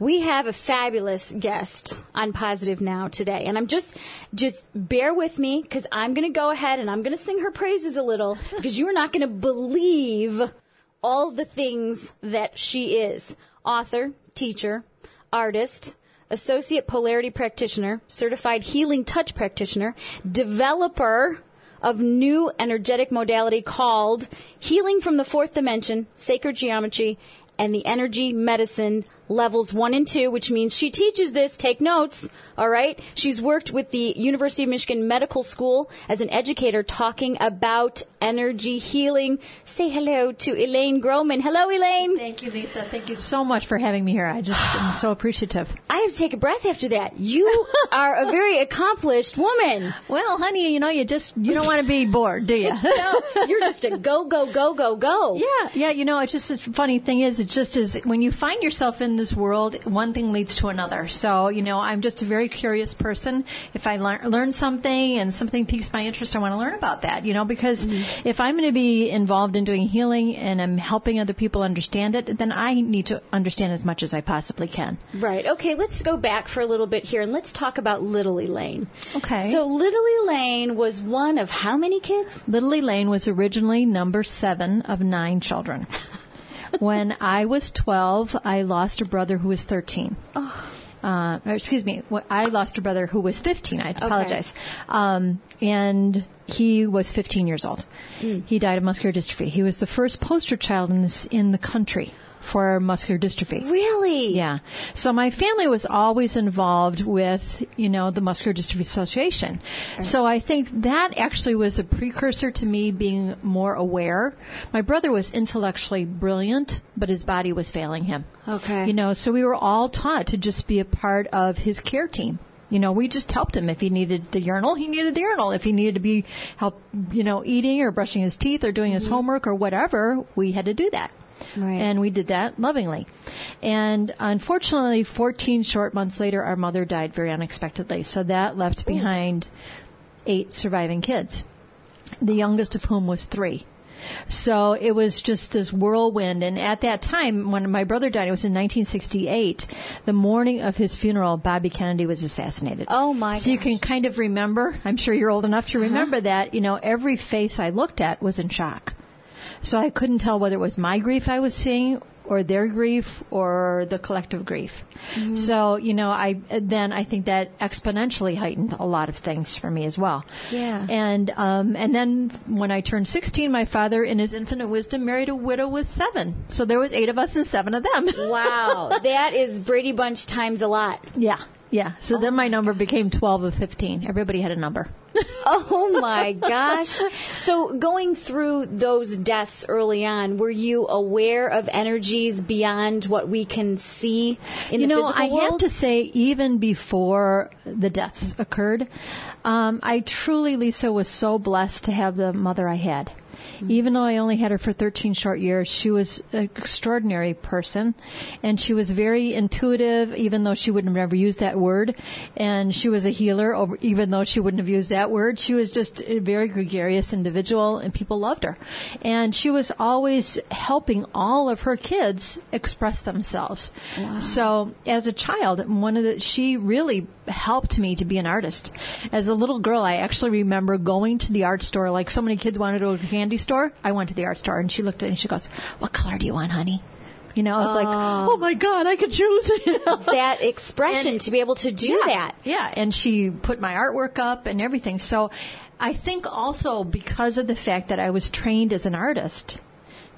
We have a fabulous guest on Positive Now today, and I'm just, just bear with me because I'm going to go ahead and I'm going to sing her praises a little because you are not going to believe all the things that she is. Author, teacher, artist, associate polarity practitioner, certified healing touch practitioner, developer of new energetic modality called Healing from the Fourth Dimension, Sacred Geometry, and the Energy Medicine levels one and two, which means she teaches this. Take notes. All right. She's worked with the University of Michigan Medical School as an educator talking about energy healing. Say hello to Elaine Groman. Hello, Elaine. Thank you, Lisa. Thank you so much for having me here. I just am so appreciative. I have to take a breath after that. You are a very accomplished woman. Well, honey, you know, you just, you don't want to be bored, do you? no, you're just a go, go, go, go, go. Yeah. Yeah. You know, it's just this funny thing is, it's just as when you find yourself in this world, one thing leads to another. So, you know, I'm just a very curious person. If I learn, learn something and something piques my interest, I want to learn about that, you know, because mm-hmm. if I'm going to be involved in doing healing and I'm helping other people understand it, then I need to understand as much as I possibly can. Right. Okay. Let's go back for a little bit here and let's talk about Little Elaine. Okay. So Little Elaine was one of how many kids? Little Elaine was originally number seven of nine children. when I was 12, I lost a brother who was 13. Oh. Uh, excuse me, I lost a brother who was 15. I apologize. Okay. Um, and he was 15 years old. Mm. He died of muscular dystrophy. He was the first poster child in, this, in the country for muscular dystrophy. Really? Yeah. So my family was always involved with, you know, the Muscular Dystrophy Association. Right. So I think that actually was a precursor to me being more aware. My brother was intellectually brilliant, but his body was failing him. Okay. You know, so we were all taught to just be a part of his care team. You know, we just helped him. If he needed the urinal, he needed the urinal. If he needed to be help, you know, eating or brushing his teeth or doing his mm-hmm. homework or whatever, we had to do that. Right. And we did that lovingly. And unfortunately, 14 short months later, our mother died very unexpectedly. So that left behind eight surviving kids, the youngest of whom was three. So it was just this whirlwind. And at that time, when my brother died, it was in 1968. The morning of his funeral, Bobby Kennedy was assassinated. Oh my! So gosh. you can kind of remember. I'm sure you're old enough to uh-huh. remember uh-huh. that. You know, every face I looked at was in shock. So I couldn't tell whether it was my grief I was seeing or their grief or the collective grief. Mm-hmm. So, you know, I then I think that exponentially heightened a lot of things for me as well. Yeah. And um and then when I turned 16, my father in his infinite wisdom married a widow with 7. So there was 8 of us and 7 of them. wow. That is Brady Bunch times a lot. Yeah. Yeah. So oh then my, my number gosh. became 12 of 15. Everybody had a number. oh my gosh. So going through those deaths early on, were you aware of energies beyond what we can see in you the know, physical I world? have to say, even before the deaths occurred, um, I truly, Lisa, was so blessed to have the mother I had. Mm-hmm. Even though I only had her for 13 short years, she was an extraordinary person and she was very intuitive, even though she wouldn't have ever used that word. And she was a healer, even though she wouldn't have used that word. She was just a very gregarious individual and people loved her. And she was always helping all of her kids express themselves. Wow. So as a child, one of the, she really helped me to be an artist. As a little girl, I actually remember going to the art store, like so many kids wanted to go to a candy store. I went to the art store and she looked at it and she goes, what color do you want, honey? You know, I was like, oh, oh my God, I could choose. that expression and, to be able to do yeah, that. Yeah. And she put my artwork up and everything. So I think also because of the fact that I was trained as an artist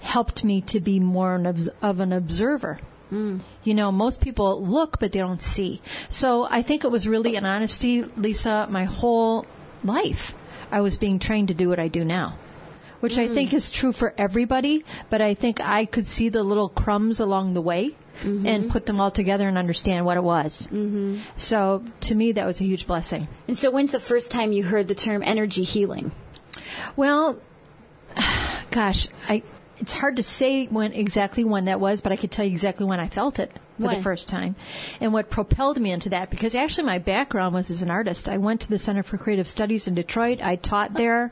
helped me to be more of an observer. Mm. You know, most people look, but they don't see. So I think it was really an honesty, Lisa, my whole life. I was being trained to do what I do now. Which mm. I think is true for everybody, but I think I could see the little crumbs along the way mm-hmm. and put them all together and understand what it was. Mm-hmm. So to me, that was a huge blessing. And so when's the first time you heard the term energy healing? Well, gosh, I, it's hard to say when exactly when that was, but I could tell you exactly when I felt it. for Why? the first time. And what propelled me into that, because actually my background was as an artist. I went to the Center for Creative Studies in Detroit. I taught there.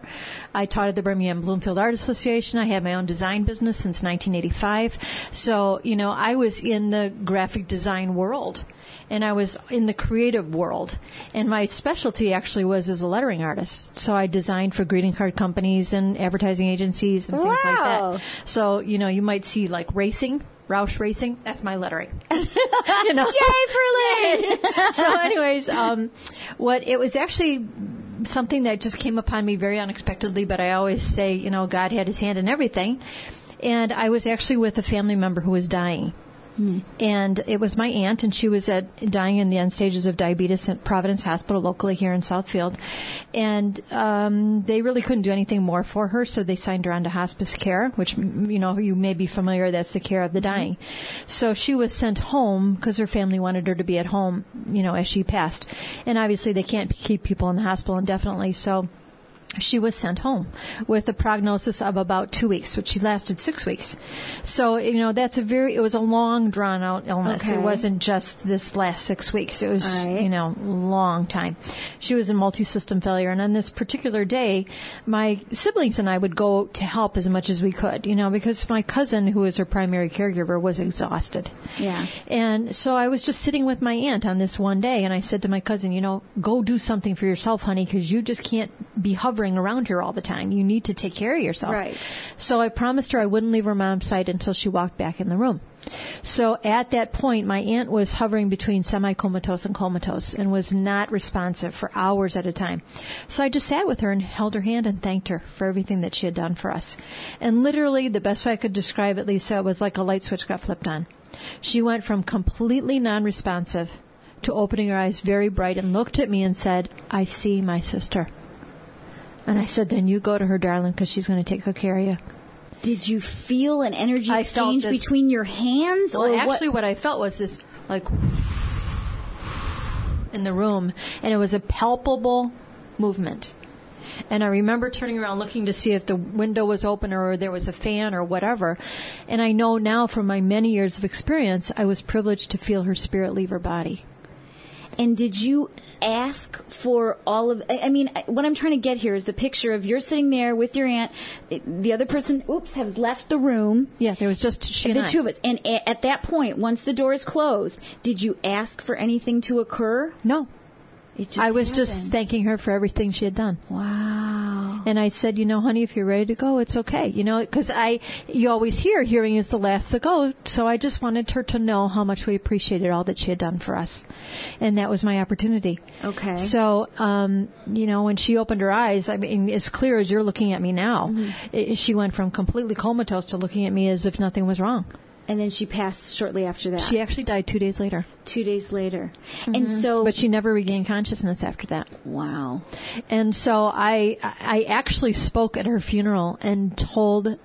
I taught at the Birmingham Bloomfield Art Association. I had my own design business since 1985. So, you know, I was in the graphic design world. And I was in the creative world. And my specialty actually was as a lettering artist. So I designed for greeting card companies and advertising agencies and things like that. So, you know, you might see like racing, Roush Racing. That's my lettering. you know. Yay for Lynn! so anyways, um, what it was actually something that just came upon me very unexpectedly, but I always say, you know, God had his hand in everything. And I was actually with a family member who was dying. And it was my aunt, and she was at dying in the end stages of diabetes at Providence Hospital, locally here in Southfield. And um, they really couldn't do anything more for her, so they signed her on to hospice care, which you know you may be familiar. That's the care of the dying. So she was sent home because her family wanted her to be at home, you know, as she passed. And obviously they can't keep people in the hospital indefinitely, so she was sent home with a prognosis of about two weeks, which she lasted six weeks. So, you know, that's a very, it was a long drawn out illness. Okay. It wasn't just this last six weeks. It was, right. you know, long time. She was in multi-system failure. And on this particular day, my siblings and I would go to help as much as we could, you know, because my cousin, who was her primary caregiver, was exhausted. Yeah. And so I was just sitting with my aunt on this one day, and I said to my cousin, you know, go do something for yourself, honey, because you just can't be hovering around here all the time. You need to take care of yourself. Right. So I promised her I wouldn't leave her mom's side until she walked back in the room. So at that point, my aunt was hovering between semi-comatose and comatose and was not responsive for hours at a time. So I just sat with her and held her hand and thanked her for everything that she had done for us. And literally, the best way I could describe it, Lisa, was like a light switch got flipped on. She went from completely non-responsive to opening her eyes very bright and looked at me and said, I see my sister. And I said, then you go to her, darling, because she's going to take good care of you. Did you feel an energy I felt exchange this- between your hands? Well, or actually, what? what I felt was this, like, in the room, and it was a palpable movement. And I remember turning around looking to see if the window was open or there was a fan or whatever. And I know now from my many years of experience, I was privileged to feel her spirit leave her body. And did you ask for all of? I I mean, what I'm trying to get here is the picture of you're sitting there with your aunt. The other person, oops, has left the room. Yeah, there was just she and the I. two of us. And at that point, once the door is closed, did you ask for anything to occur? No, I was just thanking her for everything she had done. wow. And I said, you know, honey, if you're ready to go, it's okay. You know, because I, you always hear hearing is the last to go. So I just wanted her to know how much we appreciated all that she had done for us. And that was my opportunity. Okay. So, um, you know, when she opened her eyes, I mean, as clear as you're looking at me now, Mm-hmm. it, she went from completely comatose to looking at me as if nothing was wrong. And then she passed shortly after that. She actually died two days later, two days later. And so, Mm-hmm. but she never regained consciousness after that. wow. And so I, I actually spoke at her funeral and told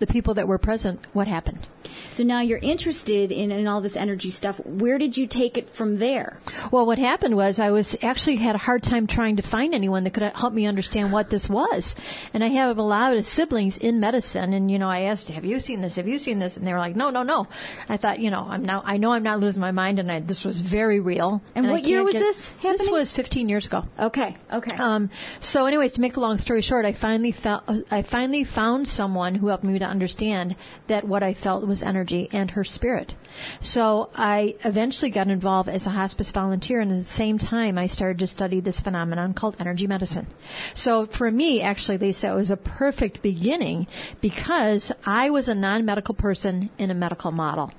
the people that were present what happened. So now you're interested in, in all this energy stuff. Where did you take it from there? Well, what happened was I was actually had a hard time trying to find anyone that could help me understand what this was. And I have a lot of siblings in medicine and, you know, I asked, have you seen this? Have you seen this? And they were like, no, no, no. I thought, you know, I'm now, I know I'm not losing my mind and I, this was very real. And I what year was get- this This was 15 years ago. Okay. Okay. Um, so, anyways, to make a long story short, I finally found I finally found someone who helped me to understand that what I felt was energy and her spirit. So I eventually got involved as a hospice volunteer, and at the same time, I started to study this phenomenon called energy medicine. So for me, actually, Lisa, it was a perfect beginning because I was a non-medical person in a medical model.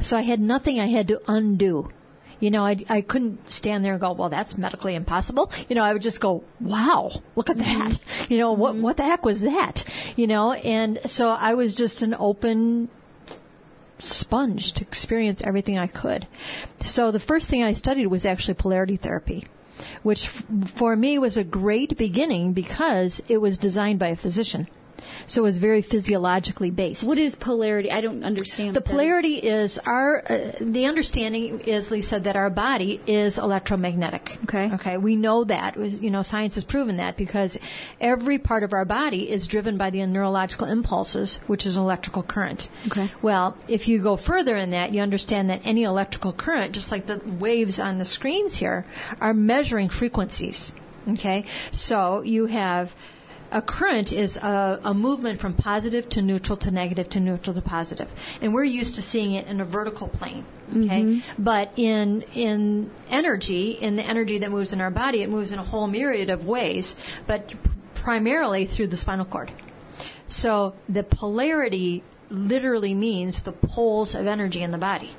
So I had nothing I had to undo. You know, I, I couldn't stand there and go, well, that's medically impossible. You know, I would just go, wow, look at that. Mm-hmm. You know, what, mm-hmm. what the heck was that? You know, and so I was just an open sponge to experience everything I could. So the first thing I studied was actually polarity therapy, which f- for me was a great beginning because it was designed by a physician. So it's very physiologically based. What is polarity? I don't understand. The polarity is our, uh, the understanding is, Lisa, that our body is electromagnetic. Okay. Okay. We know that. You know, science has proven that because every part of our body is driven by the neurological impulses, which is an electrical current. Okay. Well, if you go further in that, you understand that any electrical current, just like the waves on the screens here, are measuring frequencies. Okay. So you have, a current is a, a, movement from positive to neutral to negative to neutral to positive, and we're used to seeing it in a vertical plane. Okay, Mm-hmm. but in in energy, in the energy that moves in our body, it moves in a whole myriad of ways, but primarily through the spinal cord. So the polarity literally means the poles of energy in the body.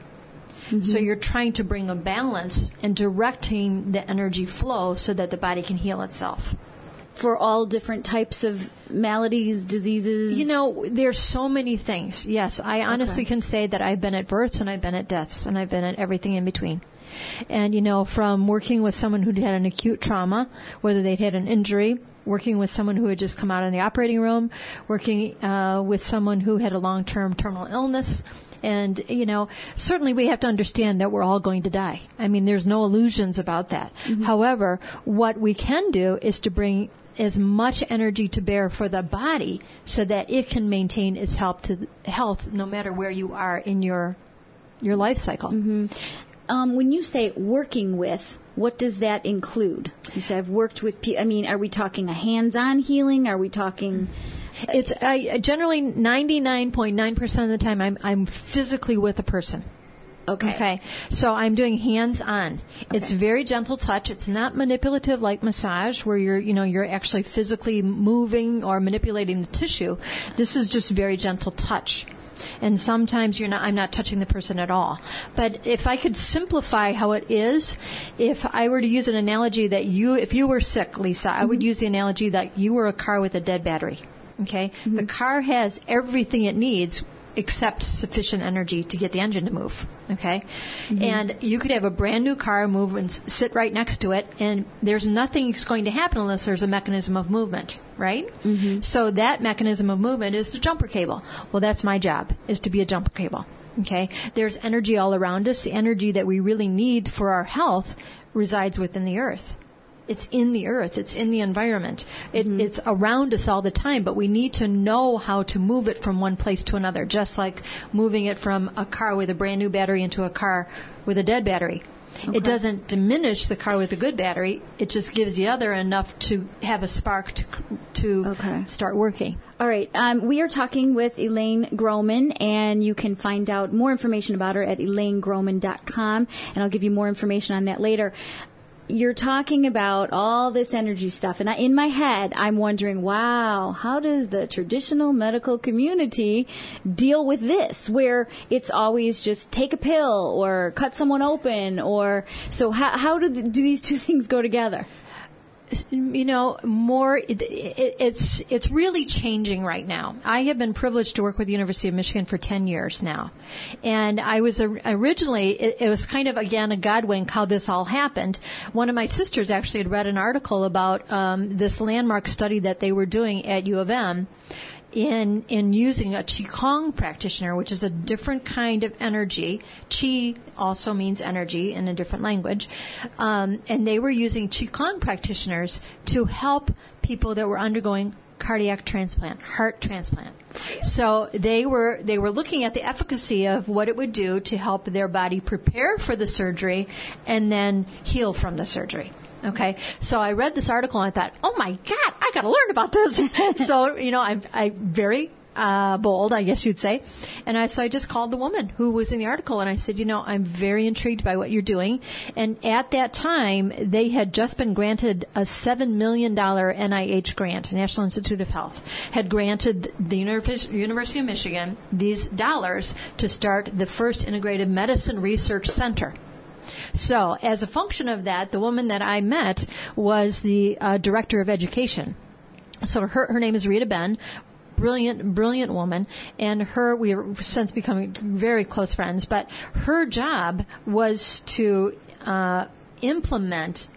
So you're trying to bring a balance and directing the energy flow so that the body can heal itself. For all different types of maladies, diseases. You know, there's so many things. Yes, I honestly Okay. can say that I've been at births and I've been at deaths and I've been at everything in between. And you know, from working with someone who'd had an acute trauma, whether they'd had an injury, working with someone who had just come out in the operating room, working uh, with someone who had a long-term terminal illness, and you know, certainly we have to understand that we're all going to die. I mean, there's no illusions about that. However, what we can do is to bring as much energy to bear for the body so that it can maintain its health to health no matter where you are in your your life cycle. um, when you say working with, what does that include? You say I've worked with people. I mean, are we talking a hands-on healing? Are we talking? It's I, generally 99.9% of the time I'm I'm physically with a person. Okay. Okay. So I'm doing hands on. It's very gentle touch. It's not manipulative like massage where you're, you know, you're actually physically moving or manipulating the tissue. This is just very gentle touch. And sometimes you're not, I'm not touching the person at all. But if I could simplify how it is, if I were to use an analogy that you, if you were sick, Lisa, I would mm-hmm. use the analogy that you were a car with a dead battery. Okay? Mm-hmm. The car has everything it needs except sufficient energy to get the engine to move. Okay? Mm-hmm. And you could have a brand new car move and sit right next to it, and there's nothing that's going to happen unless there's a mechanism of movement, right? Mm-hmm. So that mechanism of movement is the jumper cable. Well, that's my job, is to be a jumper cable. Okay? There's energy all around us. The energy that we really need for our health resides within the earth. It's in the earth. It's in the environment. It, It's around us all the time, but we need to know how to move it from one place to another, just like moving it from a car with a brand new battery into a car with a dead battery. It doesn't diminish the car with a good battery. It just gives the other enough to have a spark to, to Okay. start working. All right. Um, we are talking with Elaine Groman, and you can find out more information about her at elainegroman.com, and I'll give you more information on that later. You're talking about all this energy stuff, and I, in my head, I'm wondering, wow, how does the traditional medical community deal with this, where it's always just take a pill or cut someone open, or so? How, how do, th- do these two things go together? You know, more, it, it, it's, it's really changing right now. I have been privileged to work with the University of Michigan for 10 years now. And I was originally, it, it was kind of again a God wink how this all happened. One of my sisters actually had read an article about, um, this landmark study that they were doing at U of M in in using a qigong practitioner, which is a different kind of energy. Qi also means energy in a different language, um, and they were using qigong practitioners to help people that were undergoing cardiac transplant, heart transplant. So they were they were looking at the efficacy of what it would do to help their body prepare for the surgery and then heal from the surgery. Okay, so I read this article and I thought, oh my god, I got to learn about this. so you know, I'm I very uh, bold, I guess you'd say, and I so I just called the woman who was in the article and I said, you know, I'm very intrigued by what you're doing. And at that time, they had just been granted a seven million dollar NIH grant, National Institute of Health, had granted the University of Michigan these dollars to start the first integrative medicine research center. So, as a function of that, the woman that I met was the uh, director of education. So her her name is Rita Benn. Brilliant, brilliant woman, and her we have since become very close friends. But her job was to uh, implement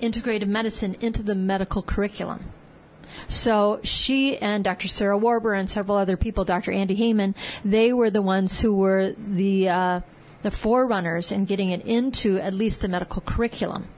integrative medicine into the medical curriculum. So she and Dr. Sarah Warber and several other people, Dr. Andy Heyman, they were the ones who were the uh, the forerunners in getting it into at least the medical curriculum.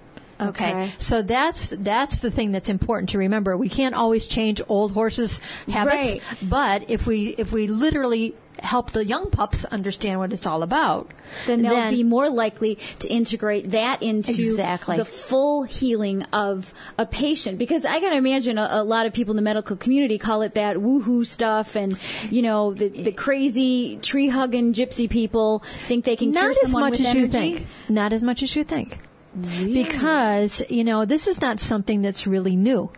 Okay. So that's that's the thing that's important to remember. We can't always change old horses' habits, Right. but if we if we literally help the young pups understand what it's all about, then they'll be more likely to integrate that into Exactly. the full healing of a patient. Because I can imagine a, a lot of people in the medical community call it that woohoo stuff, and you know the the crazy tree hugging gypsy people think they can cure not as much with as you think. Not as much as you think. Because, you know, this is not something that's really new.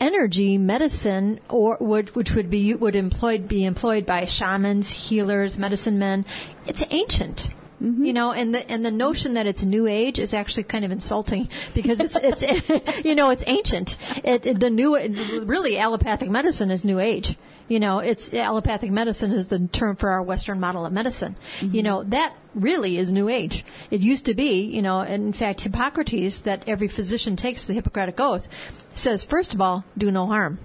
Energy medicine or would which would be would employed be employed by shamans, healers, medicine men, it's ancient. Mm-hmm. You know, and the and the notion that it's new age is actually kind of insulting because it's it's you know it's ancient. It, it- the new really allopathic medicine is new age. You know, it's allopathic medicine is the term for our Western model of medicine. Mm-hmm. You know, that really is new age. It used to be, you know, and in fact, Hippocrates, that every physician takes the Hippocratic Oath, says, first of all, do no harm.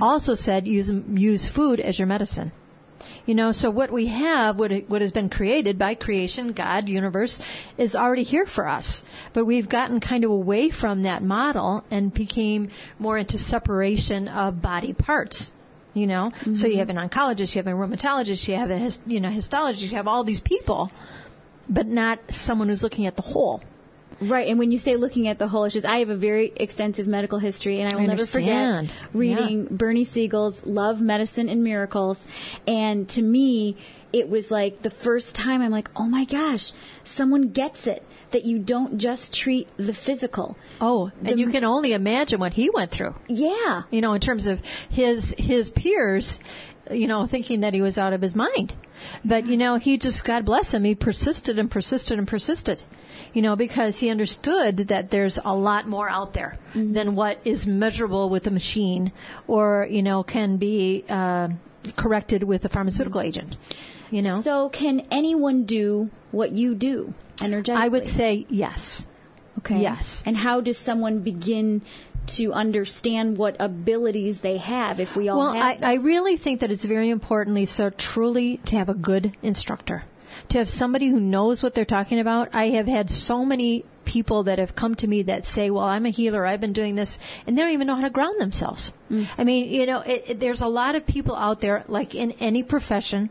Also said, use, use food as your medicine. You know, so what we have, what, what has been created by creation, God, universe, is already here for us. But we've gotten kind of away from that model and became more into separation of body parts. You know, so you mm-hmm. have an oncologist, you have a rheumatologist, you have a his, you know histologist, you have all these people, but not someone who's looking at the whole. Right, and when you say looking at the whole, it's just I have a very extensive medical history, and I will I never forget reading Bernie Siegel's "Love, Medicine, and Miracles." And to me, it was like the first time I'm like, "Oh my gosh, someone gets it that you don't just treat the physical." Oh, and you can only imagine what he went through. Yeah, you know, in terms of his his peers, you know, thinking that he was out of his mind. But you know, he just God bless him, he persisted and persisted and persisted. You know, because he understood that there's a lot more out there than what is measurable with a machine, or you know, can be uh, corrected with a pharmaceutical agent. You know, So, can anyone do what you do energetically? I would say yes. Okay. Yes. And how does someone begin to understand what abilities they have if we all Well, have I, I really think that it's very important, Lisa, truly to have a good instructor. To have somebody who knows what they're talking about. I have had so many people that have come to me that say, well, I'm a healer, I've been doing this, and they don't even know how to ground themselves. Mm. I mean, you know, it, it, there's a lot of people out there, like in any profession,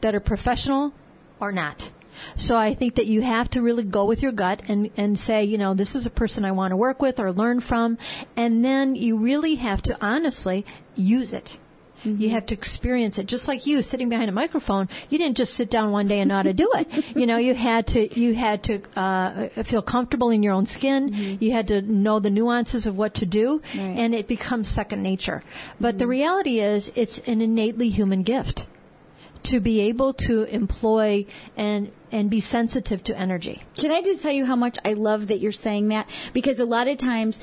that are professional or not. So I think that you have to really go with your gut and, and say, you know, this is a person I want to work with or learn from. And then you really have to honestly use it. Mm-hmm. You have to experience it. Just like you sitting behind a microphone, you didn't just sit down one day and know how to do it. you know, you had to, you had to, uh, feel comfortable in your own skin. Mm-hmm. You had to know the nuances of what to do Right. and it becomes second nature. But the mm-hmm. reality is it's an innately human gift to be able to employ and and be sensitive to energy. Can I just tell you how much I love that you're saying that? Because a lot of times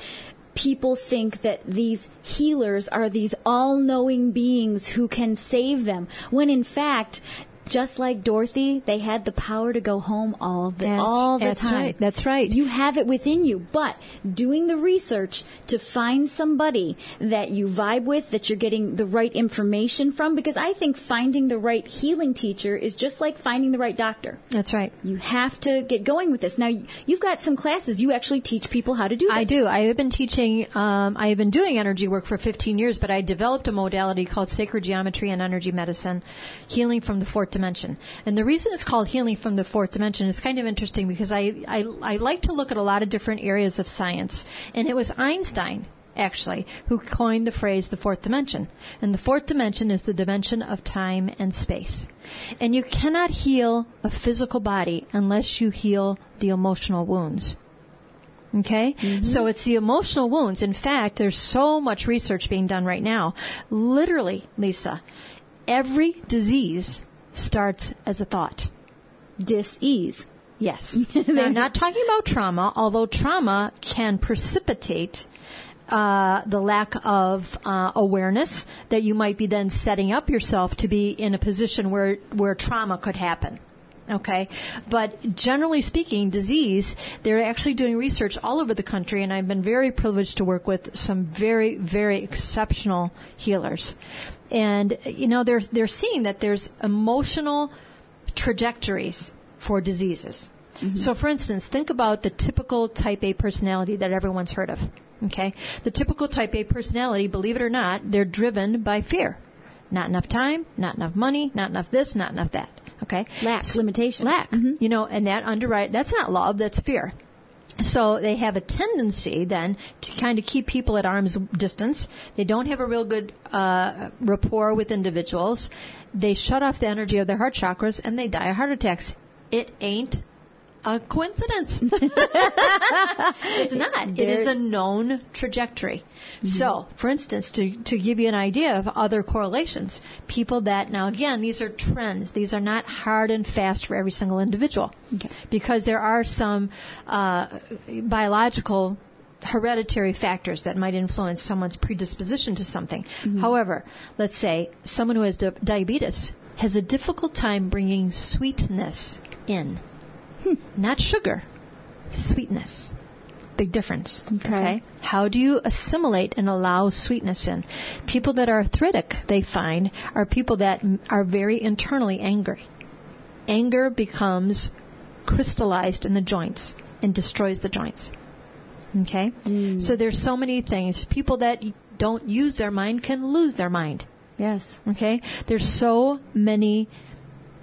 people think that these healers are these all knowing beings who can save them, when in fact, just like Dorothy, they had the power to go home all the That's- all the that's time. right. That's right. You have it within you, but doing the research to find somebody that you vibe with, that you're getting the right information from, because I think finding the right healing teacher is just like finding the right doctor. That's right. You have to get going with this. Now, you've got some classes. You actually teach people how to do this. I do. I have been teaching. Um, I have been doing energy work for 15 years, but I developed a modality called sacred geometry and energy medicine, healing from the fourth dimension. And the reason it's called healing from the fourth dimension is kind of interesting because I, I I like to look at a lot of different areas of science, and it was Einstein actually, who coined the phrase the fourth dimension. And the fourth dimension is the dimension of time and space. And you cannot heal a physical body unless you heal the emotional wounds. Okay? Mm-hmm. So it's the emotional wounds. In fact, there's so much research being done right now. Literally, Lisa, every disease starts as a thought. Dis-ease. Yes. I'm not talking about trauma, although trauma can precipitate uh, the lack of uh, awareness that you might be then setting up yourself to be in a position where where trauma could happen. Okay. But generally speaking, disease, they're actually doing research all over the country, and I've been very privileged to work with some very, very exceptional healers. And, you know, they're, they're seeing that there's emotional trajectories for diseases. Mm-hmm. So, for instance, think about the typical type A personality that everyone's heard of. Okay? The typical type A personality, believe it or not, they're driven by fear. Not enough time, not enough money, not enough this, not enough that. Okay? Lack, limitation. Lack. Mm-hmm. You know, and that underwrite, that's not love, that's fear. So they have a tendency then to kind of keep people at arm's distance. They don't have a real good uh, rapport with individuals. They shut off the energy of their heart chakras and they die of heart attacks. It ain't a coincidence. it's not. It is a known trajectory. So, for instance, to, to give you an idea of other correlations, people that, now again, these are trends. These are not hard and fast for every single individual. Okay. Because there are some uh, biological hereditary factors that might influence someone's predisposition to something. However, let's say someone who has di- diabetes has a difficult time bringing sweetness in. Hmm, not sugar, sweetness. Big difference. Okay. How do you assimilate and allow sweetness in? People that are arthritic, they find, are people that are very internally angry. Anger becomes crystallized in the joints and destroys the joints. Okay? Hmm. So there's so many things. People that don't use their mind can lose their mind. Yes. Okay? There's so many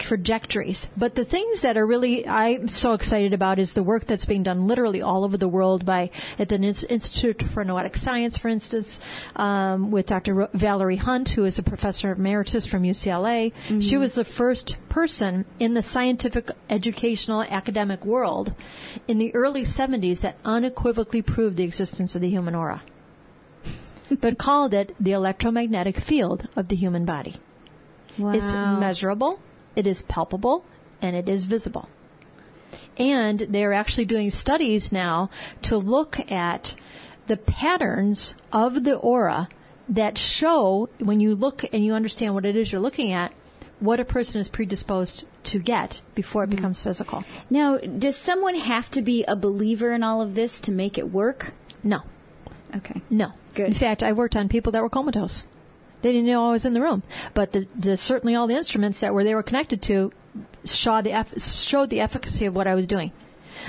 trajectories. But the things that are really I'm so excited about is the work that's being done literally all over the world by at the Institute for Noetic Science, for instance, um, with Dr. Valerie Hunt, who is a professor emeritus from UCLA. She was the first person in the scientific, educational, academic world in the early 70s that unequivocally proved the existence of the human aura. but called it the electromagnetic field of the human body. Wow. It's measurable, it is palpable, and it is visible. And they're actually doing studies now to look at the patterns of the aura that show when you look and you understand what it is you're looking at, what a person is predisposed to get before it mm-hmm. becomes physical. Now, does someone have to be a believer in all of this to make it work? No, Okay. no. Good. In fact, I worked on people that were comatose. They didn't know I was in the room, but the, the certainly all the instruments that were they were connected to showed the showed the efficacy of what I was doing.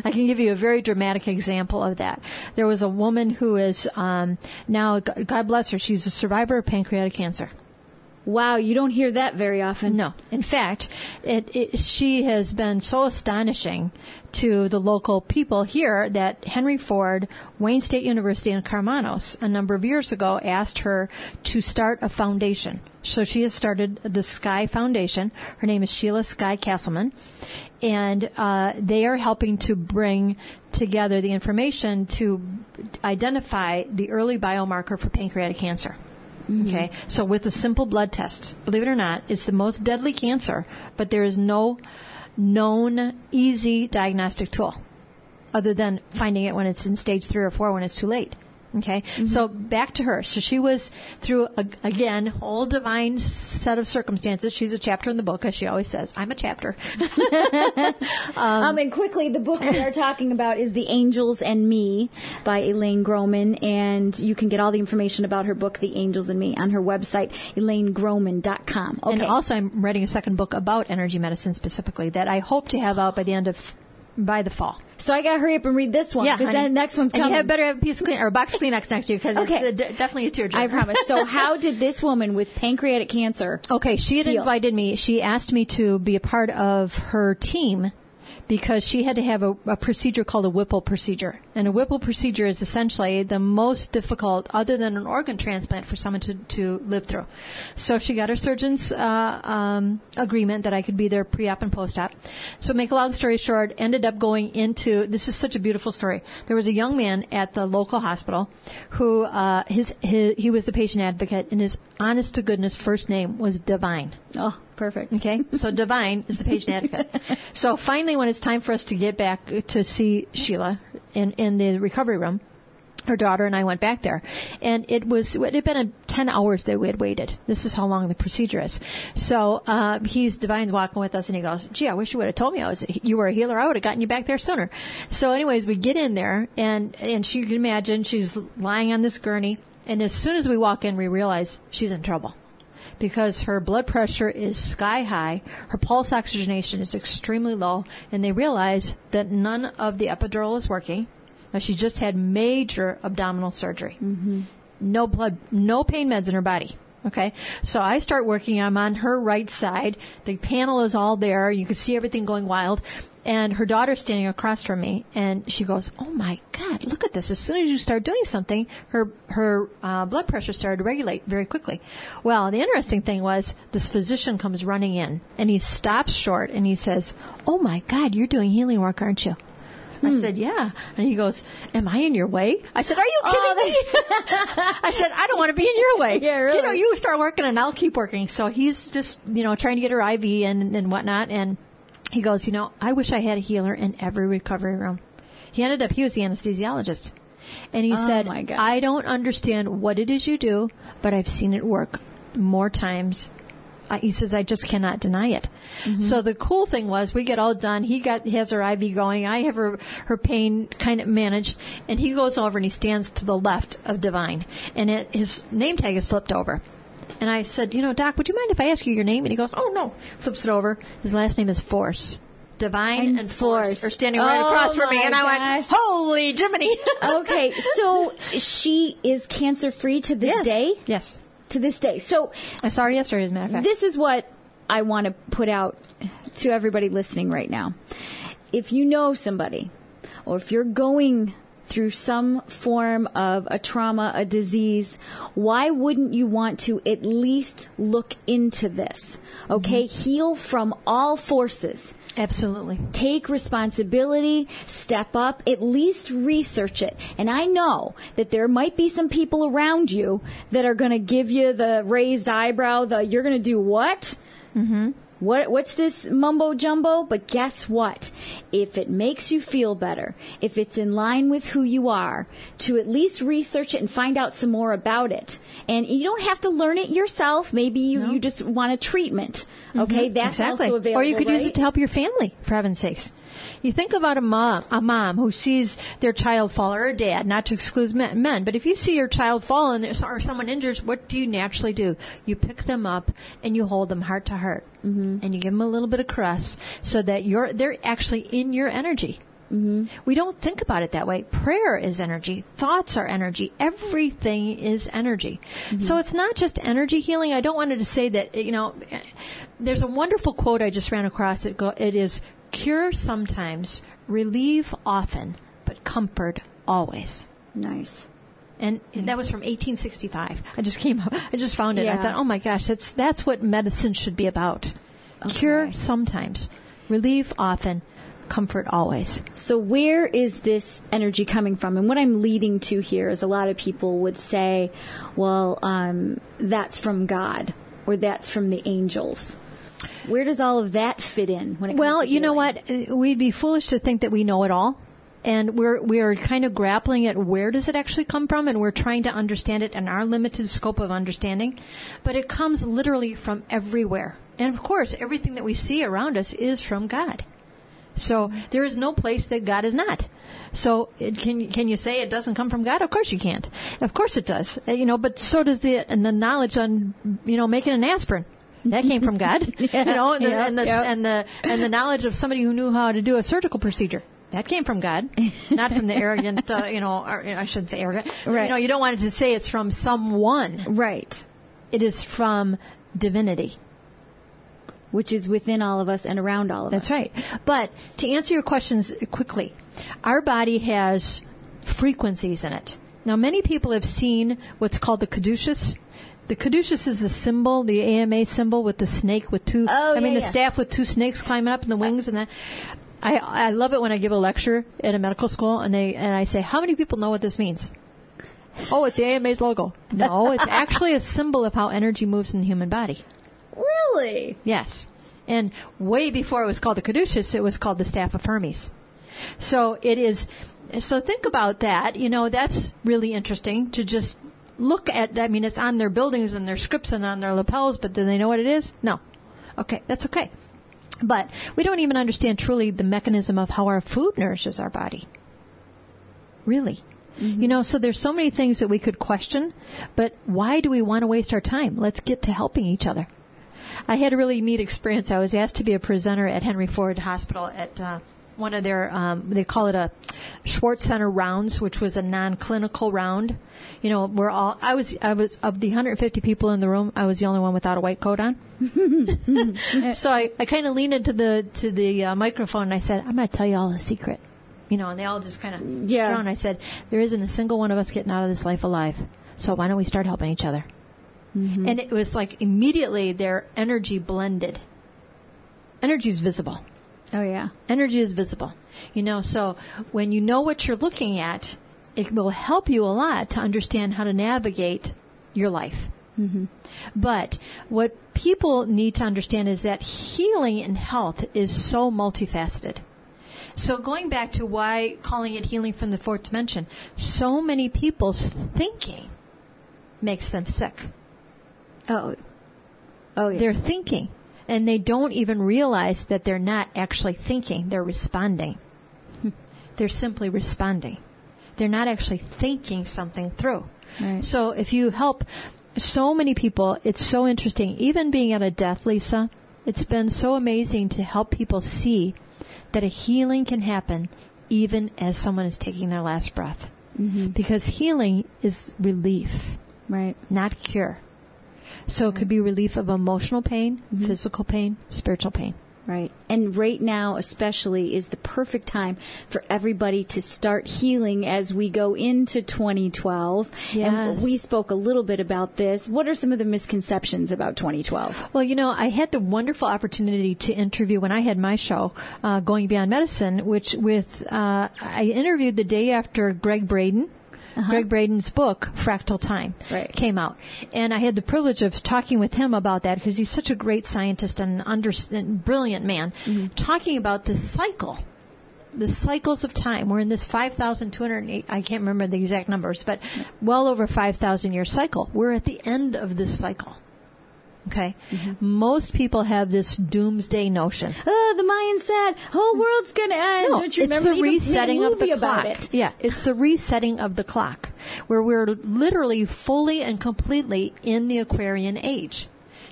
I can give you a very dramatic example of that. There was a woman who is um, now, God God bless her, she's a survivor of pancreatic cancer. Wow, you don't hear that very often. No. In fact, it, it, she has been so astonishing to the local people here that Henry Ford, Wayne State University in Karmanos, a number of years ago asked her to start a foundation. So she has started the Sky Foundation. Her name is Sheila Sky Kasselman. And uh, they are helping to bring together the information to identify the early biomarker for pancreatic cancer. Mm-hmm. Okay, so with a simple blood test, believe it or not, it's the most deadly cancer, but there is no known easy diagnostic tool other than finding it when it's in stage three or four when it's too late. Okay, so back to her. So she was through a, again whole divine set of circumstances. She's a chapter in the book, as she always says. I'm a chapter. Um, and quickly, the book we are talking about is The Angels and Me by Elaine Groman, and you can get all the information about her book, The Angels and Me, on her website, elainegroman.com. Okay. And also, I'm writing a second book about energy medicine specifically that I hope to have out by the end of by the fall. So I got to hurry up and read this one because honey. then the next one's coming. and you have better have a piece of clean or a box of Kleenex next to you because Okay. it's a, definitely a tearjerker. I promise. So, how did this woman with pancreatic cancer? Okay, she had invited me. She asked me to be a part of her team because she had to have a, a procedure called a Whipple procedure. And a Whipple procedure is essentially the most difficult, other than an organ transplant, for someone to, to live through. So she got her surgeon's uh, um, agreement that I could be there pre-op and post-op. So make a long story short, ended up going into, this is such a beautiful story. There was a young man at the local hospital who, uh, his, his, he was the patient advocate and his honest to goodness first name was Divine. Oh, perfect. Okay, so Divine is the patient advocate. So finally, when it's time for us to get back to see Sheila in in the recovery room, her daughter and I went back there, and it was it had been a 10 hours that we had waited. This is how long the procedure is. So, uh, he's, Divine's walking with us and he goes, gee, I wish you would have told me I was, you were a healer. I would have gotten you back there sooner. So anyways, we get in there and, and she can imagine she's lying on this gurney. And as soon as we walk in, we realize she's in trouble because her blood pressure is sky high, her pulse oxygenation is extremely low, and they realize that none of the epidural is working. Now she just had major abdominal surgery. Mm-hmm. No blood, no pain meds in her body. Okay. So I start working. I'm on her right side. The panel is all there. You can see everything going wild. And her daughter's standing across from me and she goes, Oh my God, look at this. As soon as you start doing something, her, her, uh, blood pressure started to regulate very quickly. Well, the interesting thing was this physician comes running in and he stops short and he says, Oh my God, you're doing healing work, aren't you? I said, yeah. And he goes, am I in your way? I said, are you kidding Oh, me? I said, I don't want to be in your way. Yeah, really. You know, you start working and I'll keep working. So he's just, you know, trying to get her IV and, and whatnot. And he goes, you know, I wish I had a healer in every recovery room. He ended up, he was the anesthesiologist. And he Oh, said. I don't understand what it is you do, but I've seen it work more times he says, I just cannot deny it. Mm-hmm. So the cool thing was we get all done. He got, has her IV going. I have her, her pain kind of managed and he goes over and he stands to the left of Divine and it, his name tag is flipped over. And I said, you know, doc, would you mind if I ask you your name? And he goes, oh no, flips it over. His last name is Force. Divine And and, Force. Force. are standing right Oh, across from me. And I gosh. went, holy Jiminy. okay, so she is cancer free to this yes. day? Yes. To this day. So I saw her yesterday, as a matter of fact. this is what I want to put out to everybody listening right now. If you know somebody, or if you're going through some form of a trauma, a disease, why wouldn't you want to at least look into this? Okay, mm-hmm. heal from all forces Absolutely. take responsibility, step up, at least research it. And I know that there might be some people around you that are going to give you the raised eyebrow, the you're going to do what? Mm-hmm. What, what's this mumbo jumbo? But guess what? If it makes you feel better, if it's in line with who you are, to at least research it and find out some more about it. And you don't have to learn it yourself. Maybe you, you just want a treatment. Mm-hmm. Okay, that's exactly. also available. or you could use it to help your family, for heaven's sakes. You think about a mom, a mom who sees their child fall, or a dad, not to exclude men, but if you see your child fall and there's, or someone injures, what do you naturally do? You pick them up and you hold them heart to heart, mm-hmm. and you give them a little bit of caress, so that you're they're actually in your energy. Mm-hmm. We don't think about it that way. Prayer is energy. Thoughts are energy. Everything is energy. So it's not just energy healing. I don't want to say that, you know, there's a wonderful quote I just ran across. It, go, it is, cure sometimes, relieve often, but comfort always. Nice. And that was from 1865. I just came up, I just found it. I thought, oh my gosh, that's, that's what medicine should be about. Cure sometimes, relieve often, comfort always. So where is this energy coming from? And what I'm leading to here is a lot of people would say, well, um, that's from God or that's from the angels. Where does all of that fit in when it comes Well, you know what? Uh, We'd be foolish to think that we know it all. And we're, we're kind of grappling at where does it actually come from and we're trying to understand it in our limited scope of understanding. But it comes literally from everywhere. And of course, everything that we see around us is from God. So there is no place that God is not. So it, can can you say it doesn't come from God? Of course you can't. Of course it does. Uh, You know, but so does the and the knowledge on you know making an aspirin. That came from God. you know, and the, Yep, and, the, yep. and the and the knowledge of somebody who knew how to do a surgical procedure. That came from God, not from the arrogant. Uh, you know, or, I shouldn't say arrogant. Right. You know, you don't want it to say it's from someone. right. It is from divinity. Which is within all of us and around all of us. That's right. But to answer your questions quickly, our body has frequencies in it. Now, many people have seen what's called the caduceus. The caduceus is the symbol, the AMA symbol with the snake with two, Oh, I mean yeah, the yeah. staff with two snakes climbing up in the wings and that. I, I love it when I give a lecture at a medical school and they, and I say, how many people know what this means? Oh, it's the AMA's logo. No, it's actually a symbol of how energy moves in the human body. Really? Yes. And way before it was called the caduceus, it was called the staff of Hermes. So it is, so think about that. You know, that's really interesting to just look at, I mean, it's on their buildings and their scripts and on their lapels, but do they know what it is? No. Okay, that's okay. But we don't even understand truly the mechanism of how our food nourishes our body. Really. You know, so there's so many things that we could question, but why do we want to waste our time? Let's get to helping each other. I had a really neat experience. I was asked to be a presenter at Henry Ford Hospital at uh, one of their, um, they call it a Schwartz Center rounds, which was a non-clinical round. You know, we're all, I was, I was, of the 150 people in the room, I was the only one without a white coat on. so I, I kind of leaned into the, to the uh, microphone and I said, I'm going to tell you all a secret. You know, and they all just kind of Yeah. thrown. I said, there isn't a single one of us getting out of this life alive. So why don't we start helping each other? And it was like immediately their energy blended. Energy is visible. Oh yeah. Energy is visible. You know, so when you know what you're looking at, it will help you a lot to understand how to navigate your life. Mm-hmm. But what people need to understand is that healing and health is so multifaceted. So going back to why calling it healing from the fourth dimension, so many people's thinking makes them sick. Oh. Oh yeah. They're thinking and they don't even realize that they're not actually thinking, they're responding. Hmm. They're simply responding. They're not actually thinking something through. Right. So if you help so many people, it's so interesting. Even being at a death, Lisa, it's been so amazing to help people see that a healing can happen even as someone is taking their last breath. Mm-hmm. Because healing is relief Right. not cure. So it could be relief of emotional pain, physical pain, spiritual pain. Right. And right now, especially, is the perfect time for everybody to start healing as we go into 2012. And Yes. we spoke a little bit about this. What are some of the misconceptions about 2012? Well, you know, I had the wonderful opportunity to interview when I had my show, uh, Going Beyond Medicine, which with, uh, I interviewed the day after Gregg Braden. Uh-huh. Gregg Braden's book, Fractal Time, Right. came out. And I had the privilege of talking with him about that because he's such a great scientist and, under, and brilliant man, mm-hmm. talking about the cycle the cycles of time. We're in this 5,208, I can't remember the exact numbers, but well over 5,000 year cycle. We're at the end of this cycle. Okay. Mm-hmm. Most people have this doomsday notion. Oh, the Mayans said, whole world's going to end. No, Don't you it's remember the resetting of the clock. it? Yeah, it's the resetting of the clock, where we're literally fully and completely in the Aquarian age.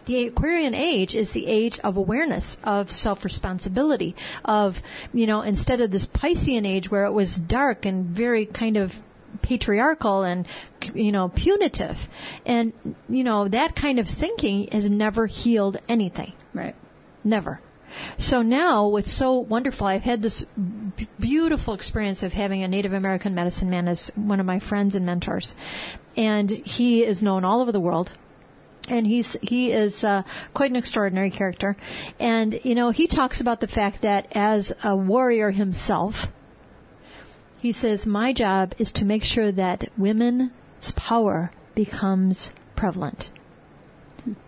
The Aquarian age is the age of awareness, of self-responsibility, of, you know, instead of this Piscean age where it was dark and very kind of patriarchal and, you know, punitive. And, you know, that kind of thinking has never healed anything. Right. Never. So now, what's so wonderful, I've had this b- beautiful experience of having a Native American medicine man as one of my friends and mentors. And he is known all over the world. And he's, he is uh, quite an extraordinary character. And, you know, he talks about the fact that as a warrior himself, he says, my job is to make sure that women's power becomes prevalent.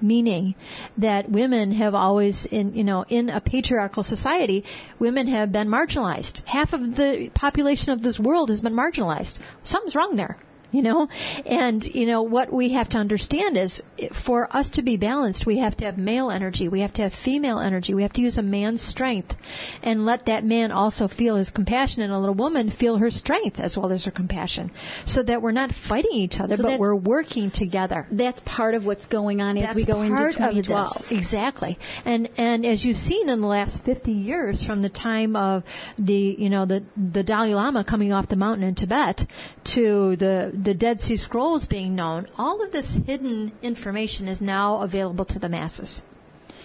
Meaning that women have always in you know in a patriarchal society women have been marginalized. Half of the population of this world has been marginalized. Something's wrong there you know and you know what we have to understand is for us to be balanced we have to have male energy we have to have female energy we have to use a man's strength and let that man also feel his compassion and a little woman feel her strength as well as her compassion so that we're not fighting each other So but we're working together That's part of what's going on as we go into part of 2012. this. Exactly. And and as you've seen in the last 50 years from the time of the you know the the Dalai Lama coming off the mountain in Tibet to the the Dead Sea Scrolls being known, all of this hidden information is now available to the masses.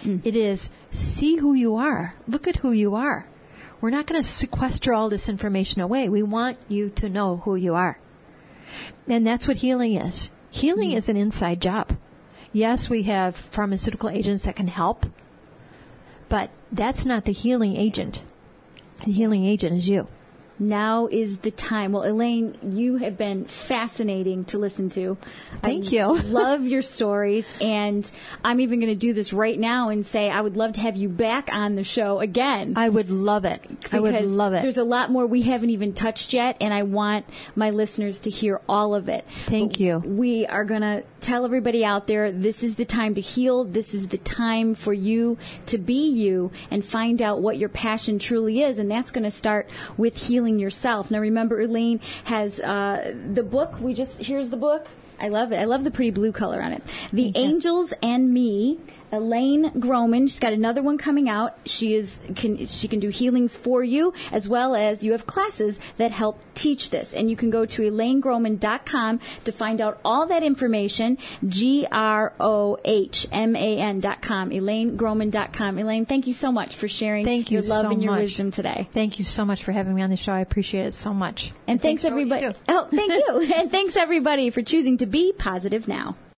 Hmm. It is see who you are. Look at who you are. We're not going to sequester all this information away. We want you to know who you are. And that's what healing is. Healing hmm. is an inside job. Yes, we have pharmaceutical agents that can help, but that's not the healing agent. The healing agent is you. Now is the time. Well, Elaine, you have been fascinating to listen to. Thank I you. love your stories, and I'm even going to do this right now and say I would love to have you back on the show again. I would love it. I would love it. There's a lot more we haven't even touched yet, and I want my listeners to hear all of it. Thank But you. We are going to tell everybody out there this is the time to heal. This is the time for you to be you and find out what your passion truly is, and that's going to start with healing yourself. Now, remember, Elaine has uh, the book. We just here's the book. I love it. I love the pretty blue color on it. The Angels and Me. Elaine Grohman. She's got another one coming out. She is can she can do healings for you as well as you have classes that help teach this. And you can go to elainegrohman.com to find out all that information. G R O H M A N dot com. ElaineGrohman.com. Elaine, thank you so much for sharing Thank you your love so and your much. wisdom today. Thank you so much for having me on the show. I appreciate it so much. And thanks, for what you everybody. Oh, thank you. and thanks everybody for choosing to be positive now.